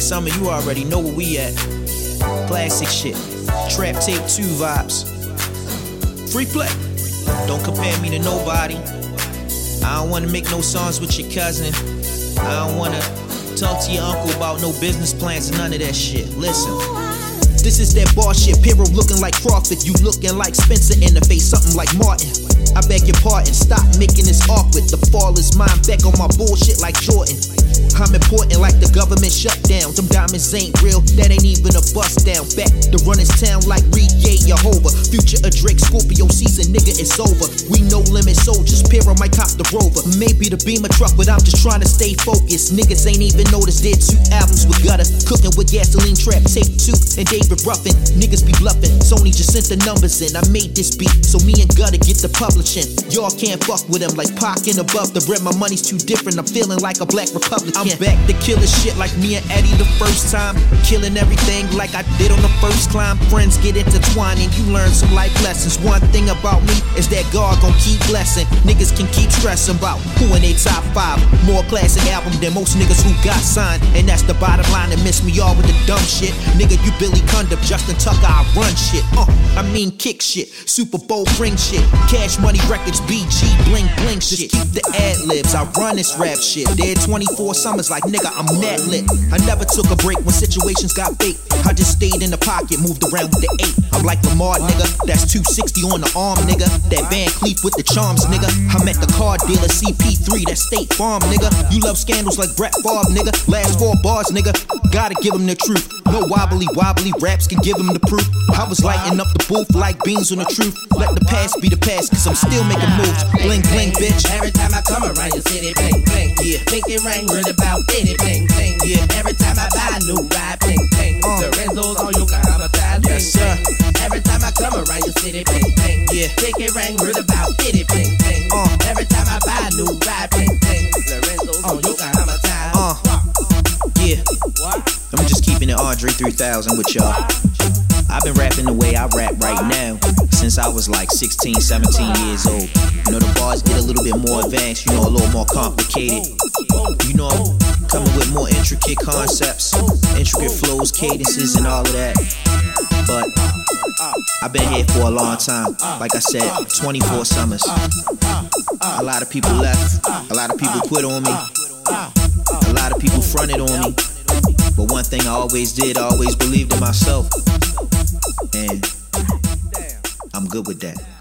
summer, you already know where we at. Classic shit. Trap tape 2 vibes. Free play. Don't compare me to nobody. I don't wanna make no songs with your cousin. I don't wanna talk to your uncle about no business plans and none of that shit. Listen. This is that bar shit. Piro looking like Crawford. You looking like Spencer in the face, something like Martin. I beg your pardon, stop making this awkward. The fall is mine, back on my bullshit like Jordan. I'm important like the government shutdown. Them diamonds ain't real, that ain't even a bust down. Back to run this town like yeah, Jehovah. Future of Drake, Scorpio season, nigga, it's over. We no limit soldiers, Piro might cop the rover. Maybe the beam a truck, but I'm just trying to stay focused. Niggas ain't even noticed did two albums with gutter. Cooking with gasoline trap, take two, and David Ruffin. Niggas be bluffing. Sony just sent the numbers in. I made this beat, so me and Gutter get the publishing. Y'all can't fuck with him like Pac and above the rim. My money's too different. I'm feeling like a black Republican. I'm back to killing shit like me and Eddie the first time. Killing everything like I did on the first climb. Friends get intertwined and you learn some life lessons. One thing about me is that God gon' keep blessing. Niggas can keep stressing about who in they top five. More classic album than most niggas who got signed. And that's the bottom line and miss me all with the dumb shit. Nigga, you Billy Cundiff, Justin Tucker, I run shit. Uh, I mean kick shit, Super Bowl ring shit, Cash Money Records, BG, bling bling shit. Just keep the ad libs, I run this rap shit. Dead 24 summers like nigga, I'm that lit. I never took a break when situations got fake. I just stayed in the pocket, moved around with the eight. I'm like Lamar, nigga. That's 260 on the arm, nigga. That Van Cleef with the charms, nigga. I'm at the car dealer CP3, that State Farm, nigga. You love scandals like Brett Favre, nigga. Last four bars, nigga. Gotta give him the truth. No wobbly wobbly raps can give him the proof. I was lighting up the booth like beans on the truth. Let the past be the past, cause I'm still making moves. Bling bling, bitch. Every time I come around your city, bling bling. Yeah. Think it rain, read about it, bling bling. Yeah. Every time I buy a new ride, bling bling. Uh. The Renzo's on you, got all the time, bling Yes, sir. Every time I come around your city, bling bling. Yeah. Think it rain, read about it, bling bling. Uh. Every time I buy a new ride, keeping it Andre 3000 with y'all. I've been rapping the way I rap right now since I was like 16, 17 years old. You know, the bars get a little bit more advanced, you know, a little more complicated. You know, I'm coming with more intricate concepts, intricate flows, cadences, and all of that. But I've been here for a long time. Like I said, 24 summers. A lot of people left, a lot of people quit on me, a lot of people fronted on me. But one thing I always did, I always believed in myself. And I'm good with that.